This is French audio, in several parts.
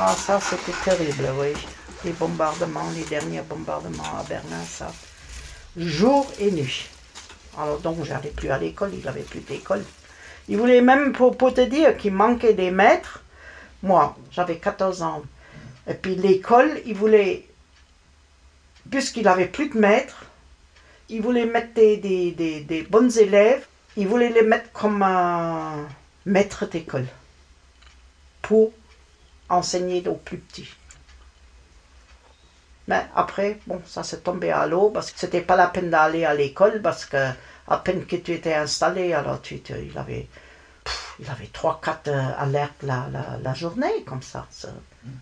Ah, ça, c'était terrible, oui. Les bombardements, les derniers bombardements à Berlin, ça. Jour et nuit. Alors donc, j'allais plus à l'école, il n'avait plus d'école. Il voulait même, pour, te dire qu'il manquait des maîtres, moi, j'avais 14 ans. Et puis l'école, il voulait, puisqu'il n'avait plus de maîtres, il voulait mettre des, des, des, bons élèves, il voulait les mettre comme un maître d'école pour enseigner aux plus petits. Mais après, bon, ça s'est tombé à l'eau parce que c'était pas la peine d'aller à l'école parce que à peine que tu étais installé, alors tu, tu il avait il avait trois, quatre euh, alertes la, la, journée comme ça.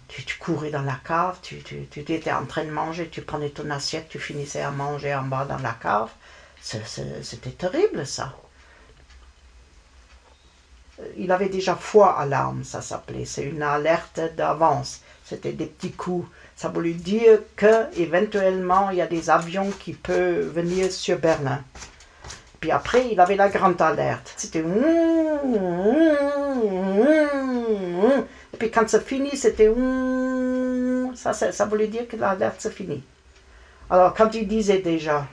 Tu, tu, courais dans la cave, tu, tu, tu, étais en train de manger, tu prenais ton assiette, tu finissais à manger en bas dans la cave. C'était terrible ça. Euh, il avait déjà foi à l'arme, ça s'appelait. C'est une alerte d'avance. C'était des petits coups. Ça voulait dire que éventuellement il y a des avions qui peuvent venir sur Berlin. Puis après, il avait la grande alerte. C'était. Et puis quand ça finit, c'était. Ça, ça, voulait dire que l'alerte se finit. Alors, quand il disait déjà,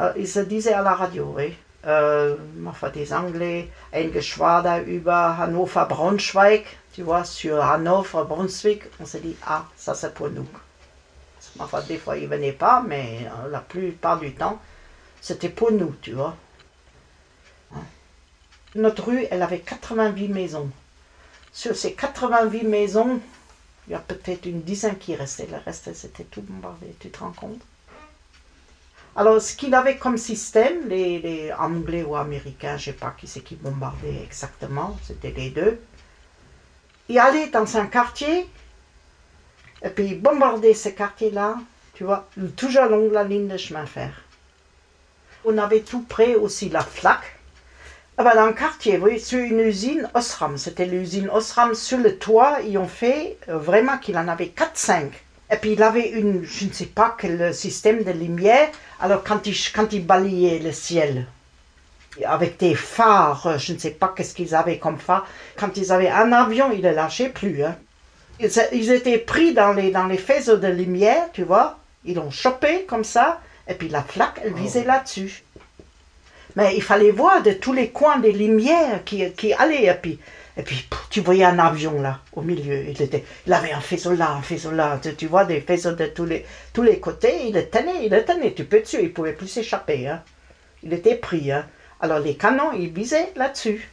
euh, il se disait à la radio, oui, enfin des Anglais, ein Geschwader über Hannover-Braunschweig, tu vois, sur Hannover-Brunswick, on s'est dit, ah, ça c'est pour nous. Enfin, des fois, il venait pas, mais euh, la plupart du temps, c'était pour nous, tu vois. Notre rue, elle avait 88 maisons. Sur ces 88 maisons, il y a peut-être une dizaine qui restaient. Le reste, c'était tout bombardé. Tu te rends compte? Alors, ce qu'il avait comme système, les, Anglais ou Américains, je ne sais pas qui c'est qui bombardait exactement, c'était les deux. Ils allaient dans un quartier, et puis ils bombardaient ce quartier-là, tu vois, toujours long de la ligne de chemin fer. On avait tout près aussi la flaque, ah ben, dans le quartier, oui, sur une usine Osram. C'était l'usine Osram sur le toit. Ils ont fait euh, vraiment qu'il en avait 4-5. Et puis il avait une, je ne sais pas quel système de lumière. Alors quand il, quand il balayait le ciel, avec des phares, je ne sais pas qu'est-ce qu'ils avaient comme phare. Quand ils avaient un avion, ils ne lâchaient plus. Hein. Ils, étaient pris dans les, dans les faisceaux de lumière, tu vois. Ils l'ont chopé comme ça. Et puis la flaque, elle visait là-dessus. Mais il fallait voir de tous les coins des lumières qui, qui allaient. Et puis, et puis tu voyais un avion là, au milieu. Il, était, il avait un faisceau là, un faisceau là. Tu, vois des faisceaux de tous les, tous les côtés. Il le tenait, il le tenait. Tu peux dessus, il ne pouvait plus s'échapper. Hein. Il était pris. Hein. Alors les canons, ils visaient là-dessus.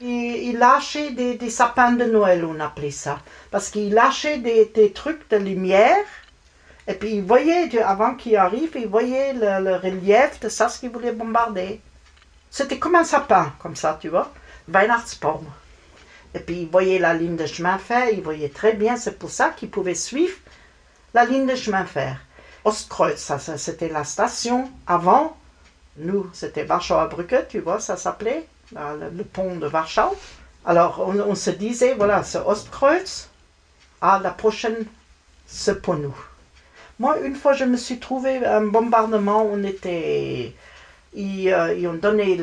Il, il, lâchait des, des, sapins de Noël, on appelait ça. Parce qu'il lâchait des, des trucs de lumière et puis il voyait, avant qu'il arrive, il voyait le, relief de ça, ce qu'il voulait bombarder. C'était comme un sapin, comme ça, tu vois. Weihnachtsbaum. Et puis il voyait la ligne de chemin fer, il voyait très bien, c'est pour ça qu'il pouvait suivre la ligne de chemin fer. Ostkreuz, ça, c'était la station avant. Nous, c'était Warschauer tu vois, ça s'appelait, le, pont de Warschau. Alors on, se disait, voilà, ce Ostkreuz, à la prochaine, c'est pour nous. Moi, une fois, je me suis trouvé un bombardement. On était. Ils, euh, ont donné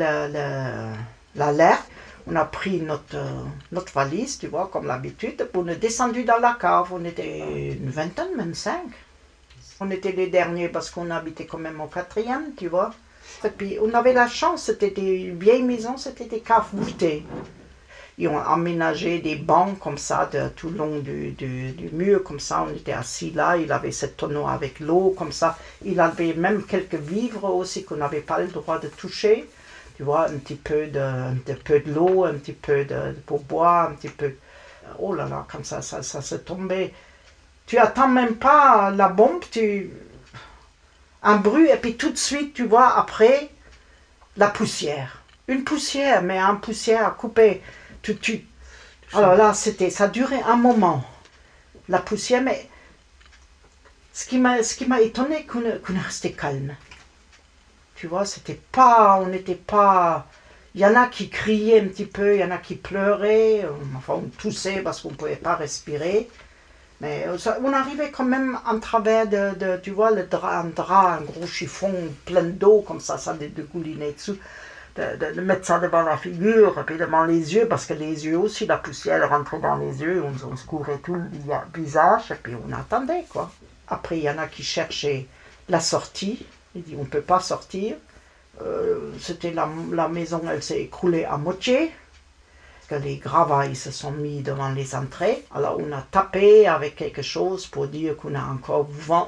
l'alerte. On a pris notre, notre valise, tu vois, comme l'habitude. On est descendu dans la cave. On était une vingtaine, même cinq. On était les derniers parce qu'on habitait quand même au quatrième, tu vois. Et puis, on avait la chance, c'était des vieilles maisons, c'était des caves voûtées. Ils ont aménagé des bancs comme ça de, tout le long du, du, mur, comme ça. On était assis là. Il avait ce tonneau avec l'eau, comme ça. Il avait même quelques vivres aussi qu'on n'avait pas le droit de toucher. Tu vois, un petit peu de, un peu de l'eau, un petit peu de, pour boire, un petit peu. Oh là là, comme ça, ça, ça se tombait. Tu attends même pas la bombe, tu. Un bruit, et puis tout de suite, tu vois, après, la poussière. Une poussière, mais une poussière à couper tu, Alors là, c'était, ça durait un moment. La poussière, mais ce qui m'a, étonné, qu'on est resté calme. Tu vois, c'était pas, on n'était pas. Il y en a qui criaient un petit peu, il y en a qui pleuraient, enfin on toussait parce qu'on ne pouvait pas respirer. Mais on arrivait quand même en travers de, tu vois, le drap, un drap, un gros chiffon plein d'eau, comme ça, ça dégoulinait dessus. de, mettre ça devant la figure, puis devant les yeux, parce que les yeux aussi, la poussière rentrait dans les yeux, on, se couvrait tout le visage, et puis on attendait, quoi. Après, il y en a qui cherchaient la sortie, ils disent on ne peut pas sortir. Euh, c'était la, la, maison, elle s'est écroulée à moitié, les gravats se sont mis devant les entrées. Alors on a tapé avec quelque chose pour dire qu'on est encore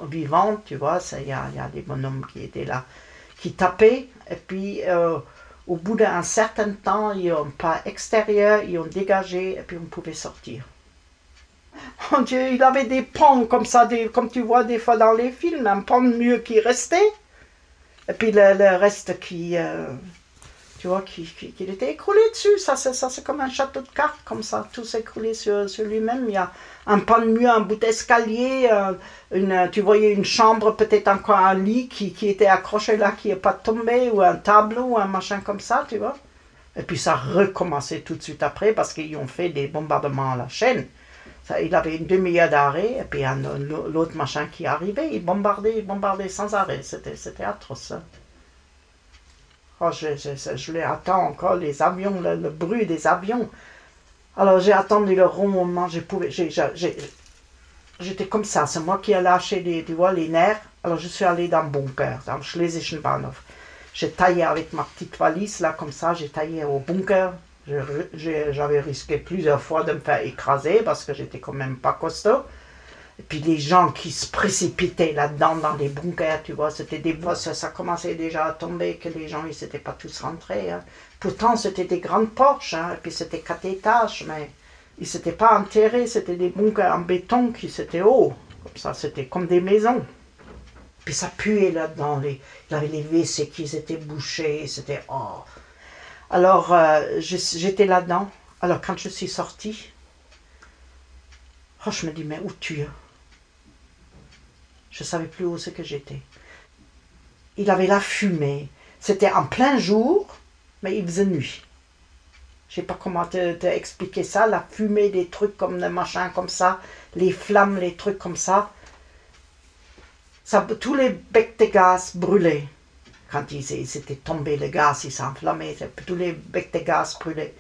vivant, tu vois, il y a, y a des bonhommes qui étaient là, qui tapaient, et puis... Euh, au bout d'un certain temps, ils ont pas extérieur, ils ont dégagé et puis on pouvait sortir. Mon Dieu, il avait des pans comme ça, des, comme tu vois des fois dans les films, un pan de mur qui restait, et puis le, reste qui, euh, tu vois, qui, qui, était écroulé dessus. Ça, c'est, ça, c'est comme un château de cartes, comme ça, tout s'est sur, lui-même. Il y a un pan de mur, un bout d'escalier, euh, une, tu voyais une chambre, peut-être encore un lit qui, qui était accroché là, qui n'est pas tombé, ou un tableau, ou un machin comme ça, tu vois. Et puis ça a recommencé tout de suite après parce qu'ils ont fait des bombardements à la chaîne. Il avait une demi-heure d'arrêt, et puis l'autre machin qui arrivait, il bombardait, il bombardait sans arrêt. C'était, atroce. Oh, je, je, je, encore, les avions, le, bruit des avions. Alors j'ai attendu le bon moment, j'étais comme ça, c'est moi qui ai lâché les, tu vois, les nerfs. Alors je suis allé dans le bunker, dans le Schlesischen Bahnhof. J'ai taillé avec ma petite valise, là, comme ça, j'ai taillé au bunker. J'avais risqué plusieurs fois de me faire écraser parce que j'étais quand même pas costaud. Et puis les gens qui se précipitaient là-dedans dans les bunkers, tu vois, c'était des bosses, ça commençait déjà à tomber, que les gens, ils n'étaient pas tous rentrés. Hein. Pourtant, c'était des grandes porches, hein, et puis c'était quatre étages, mais ils s'étaient pas enterrés, c'était des bunkers en béton qui étaient hauts. Comme ça, c'était comme des maisons. Puis ça puait là-dedans, il y avait les WC qui étaient bouchés, c'était... Oh. Alors, euh, j'étais là-dedans. Alors, quand je suis sortie, oh, je me dis, mais où tu es? Je ne savais plus où c'est que j'étais. Il avait la fumée. C'était en plein jour, mais il faisait nuit. Je sais pas comment te, ça. La fumée des trucs comme des machins comme ça, les flammes, les trucs comme ça. ça tous les becs de gaz brûlaient. Quand ils, ils étaient tombés, le gaz, il s'enflammait. Tous les becs de gaz brûlaient.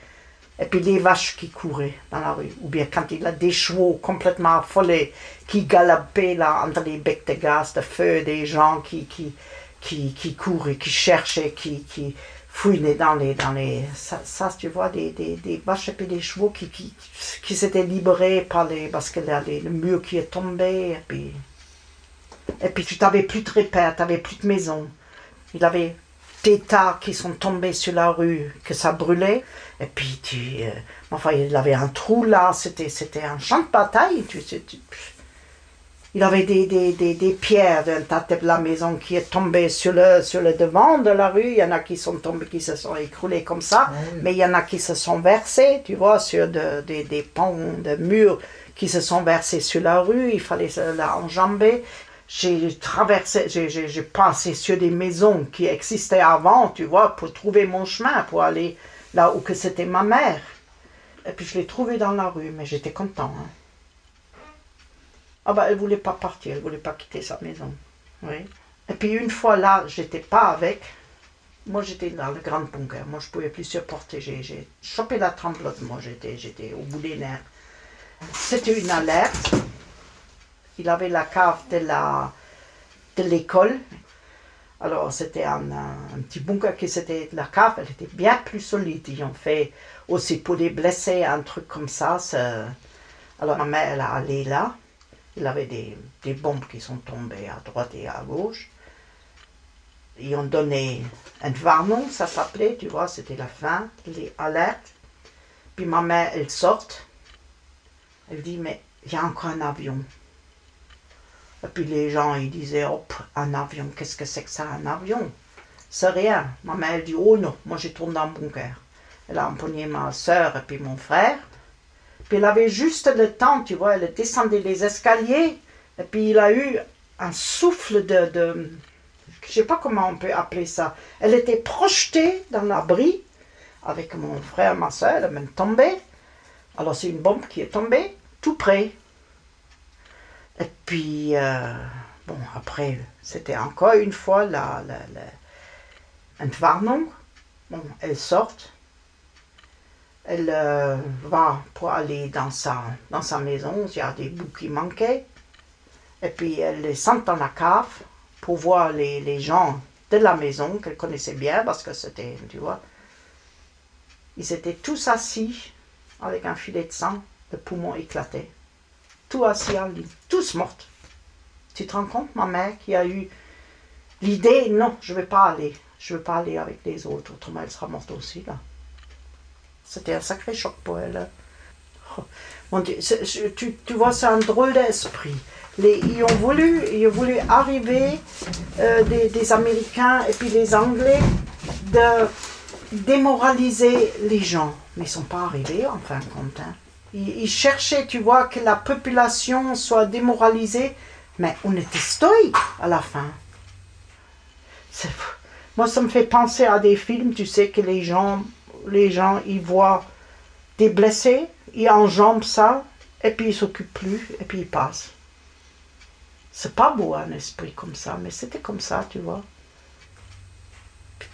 Et puis les vaches qui couraient dans la rue. Ou bien quand il a des chevaux complètement affolés qui galopaient là entre les becs de gaz, de feu, des gens qui, qui, qui, qui couraient, qui cherchaient, qui, qui fouinaient dans les... Dans les ça, ça tu vois, des, des, des, vaches et puis des chevaux qui, qui, qui s'étaient libérés par les, parce que là, le mur qui est tombé. Et puis, et puis tu n'avais plus de repères, tu n'avais plus de maison. Il avait des tas qui sont tombés sur la rue, que ça brûlait. Et puis, tu, euh, enfin, il avait un trou là, c'était, c'était un champ de bataille. Tu, sais, il avait des, des, des, des pierres d'un tas de la maison qui est tombé sur le, sur le devant de la rue. Il y en a qui sont tombés, qui se sont écroulés comme ça. Ah Mais il y en a qui se sont versés, tu vois, sur de, des, des ponts, de murs qui se sont versés sur la rue. Il fallait la enjamber j'ai traversé, j'ai passé sur des maisons qui existaient avant, tu vois, pour trouver mon chemin, pour aller là où que c'était ma mère. Et puis je l'ai trouvée dans la rue, mais j'étais content. Hein. Ah bah elle voulait pas partir, elle voulait pas quitter sa maison. Oui. Et puis une fois là, j'étais pas avec. Moi j'étais dans le grand bunker. Moi je pouvais plus supporter. J'ai chopé la tremblote. Moi j'étais au bout des nerfs. C'était une alerte il avait la cave de la de l'école. Alors c'était un, petit bunker qui c'était la cave, elle était bien plus solide. Ils ont fait aussi pour les blessés un truc comme ça. Alors ma mère elle allée là. Il avait des, des bombes qui sont tombées à droite et à gauche. Ils ont donné un warnung, ça s'appelait, tu vois, c'était la fin, les alertes. Puis ma mère, elle sort. Elle dit, mais il y a encore un avion. Et puis les gens, ils disaient, hop, un avion, qu'est-ce que c'est que ça, un avion? C'est rien. Ma mère, dit, oh non, moi j'ai tourné dans le bunker. Elle a empoigné ma soeur et puis mon frère. Puis elle avait juste le temps, tu vois, elle descendait les escaliers. Et puis il a eu un souffle de, de je sais pas comment on peut appeler ça. Elle était projetée dans l'abri avec mon frère, ma soeur, elle est même tombée. Alors c'est une bombe qui est tombée tout près. Et puis, euh, bon, après, c'était encore une fois la, la, la. Bon, elle sort. Elle euh, va pour aller dans sa, dans sa maison. Il y a des bouts qui manquaient. Et puis elle les sent dans la cave pour voir les, les gens de la maison qu'elle connaissait bien parce que c'était, tu vois, ils étaient tous assis avec un filet de sang, le poumon éclaté. Tout assis en lit, tous morts. Tu te rends compte, ma mère, qui a eu l'idée, non, je ne vais pas aller, je ne vais pas aller avec les autres, autrement elle sera morte aussi, là. C'était un sacré choc pour elle. Oh, tu, vois, c'est un drôle d'esprit. ils, ont voulu, ils ont voulu arriver, euh, des, des Américains et puis les Anglais, de démoraliser les gens. Mais ils ne sont pas arrivés en fin de compte. Hein. Ils, cherchaient, tu vois, que la population soit démoralisée, mais on était stoïque à la fin. Moi, ça me fait penser à des films, tu sais, que les gens, les gens, ils voient des blessés, ils enjambent ça, et puis ils s'occupent plus, et puis ils passent. C'est pas beau un esprit comme ça, mais c'était comme ça, tu vois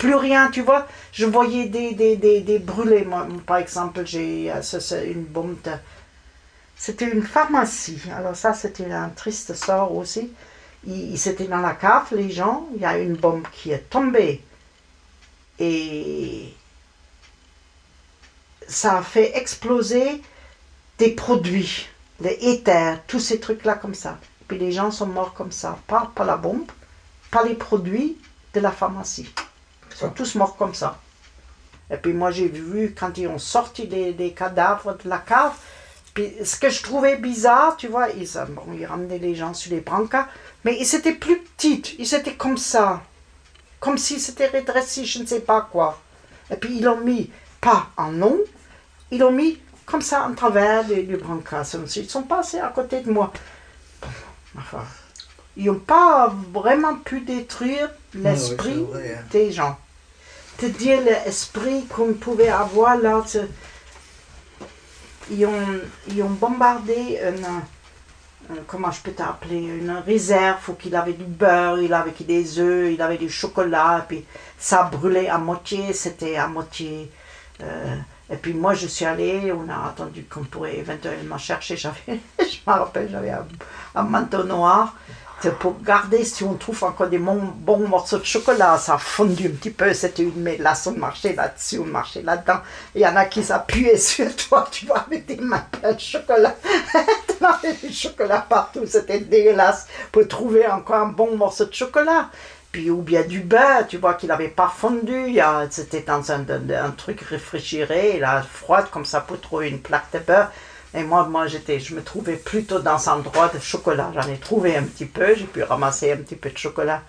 plus rien, tu vois. Je voyais des, des, des, des brûlés. Moi, par exemple, j'ai euh, une bombe. C'était une pharmacie. Alors ça, c'était un triste sort aussi. Ils, étaient dans la cave, les gens. Il y a une bombe qui est tombée. Et ça a fait exploser des produits, les éthers, tous ces trucs-là comme ça. Puis les gens sont morts comme ça. Pas, pas la bombe, pas les produits de la pharmacie sont tous morts comme ça. Et puis moi j'ai vu quand ils ont sorti des, cadavres de la cave, puis ce que je trouvais bizarre, tu vois, ils, bon, ils ramenaient les gens sur les brancards, mais ils étaient plus petits, ils étaient comme ça, comme si c'était redressé, je ne sais pas quoi. Et puis ils l'ont mis pas en long, ils l'ont mis comme ça en travers du, du brancard. Ils sont passés à côté de moi. enfin, ils n'ont pas vraiment pu détruire l'esprit hein. des gens te dire l'esprit qu'on pouvait avoir là. Ils, ont, ils ont bombardé une, comment je peux t'appeler, une réserve où il avait du beurre, il avait des œufs, il avait du chocolat, puis ça brûlait à moitié, c'était à moitié. Euh, et puis moi je suis allée, on a attendu qu'on pourrait éventuellement chercher, j'avais, je me rappelle, j'avais un manteau noir pour garder si on trouve encore des bons, morceaux de chocolat. Ça a fondu un petit peu, c'était une mélasse, on marchait là-dessus, on marchait là-dedans. Il y en a qui s'appuyaient sur toi, tu vois, avec des mains pleines de chocolat. tu avais du chocolat partout, c'était dégueulasse pour trouver encore un bon morceau de chocolat. Puis, ou bien du beurre, tu vois, qu'il n'avait pas fondu. C'était dans un, un, truc réfrigéré, là, froide, comme ça, pour trouver une plaque de beurre. Et moi, moi j'étais, je me trouvais plutôt dans un endroit de chocolat. J'en ai trouvé un petit peu, j'ai pu ramasser un petit peu de chocolat.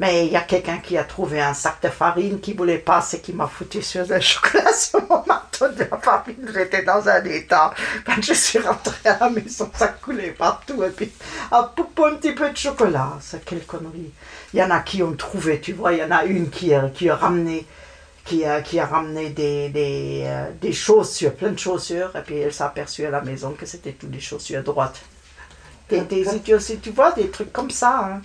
Mais il y a quelqu'un qui a trouvé un sac de farine qui voulait pas, c'est qui m'a foutu sur le chocolat sur mon marteau de farine. J'étais dans un état. Quand je suis rentrée à la maison, ça coulait partout. Et puis, un, un petit peu de chocolat. C'est quelle connerie. Il y en a qui ont trouvé, tu vois, il y en a une qui qui a ramené qui a, qui a ramené des, des, euh, des, chaussures, plein de chaussures, et puis elle s'est aperçue à la maison que c'était toutes des chaussures droites. Des, des aussi, tu vois, des trucs comme ça.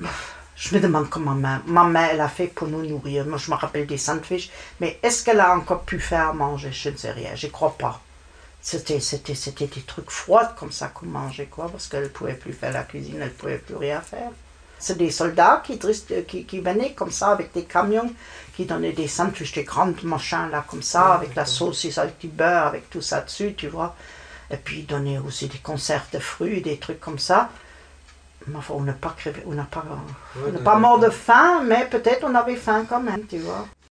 Hein. Je me demande comment ma, ma mère elle a fait pour nous nourrir. Moi, je me rappelle des sandwichs, mais est-ce qu'elle a encore pu faire manger? Je ne sais rien, je crois pas. C'était, c'était, c'était des trucs froids comme ça qu'on mangeait, quoi, parce qu'elle ne pouvait plus faire la cuisine, elle ne pouvait plus rien faire. C'est des soldats qui, qui, qui, venaient comme ça avec des camions, qui donnaient des sandwichs, des grands machins là comme ça, avec la saucisse, avec du beurre, avec tout ça dessus, tu vois. Et puis ils donnaient aussi des conserves de fruits, des trucs comme ça. Mais enfin, on n'a pas crevé, on n'a pas, pas mort de faim, mais peut-être on avait faim quand même, tu vois.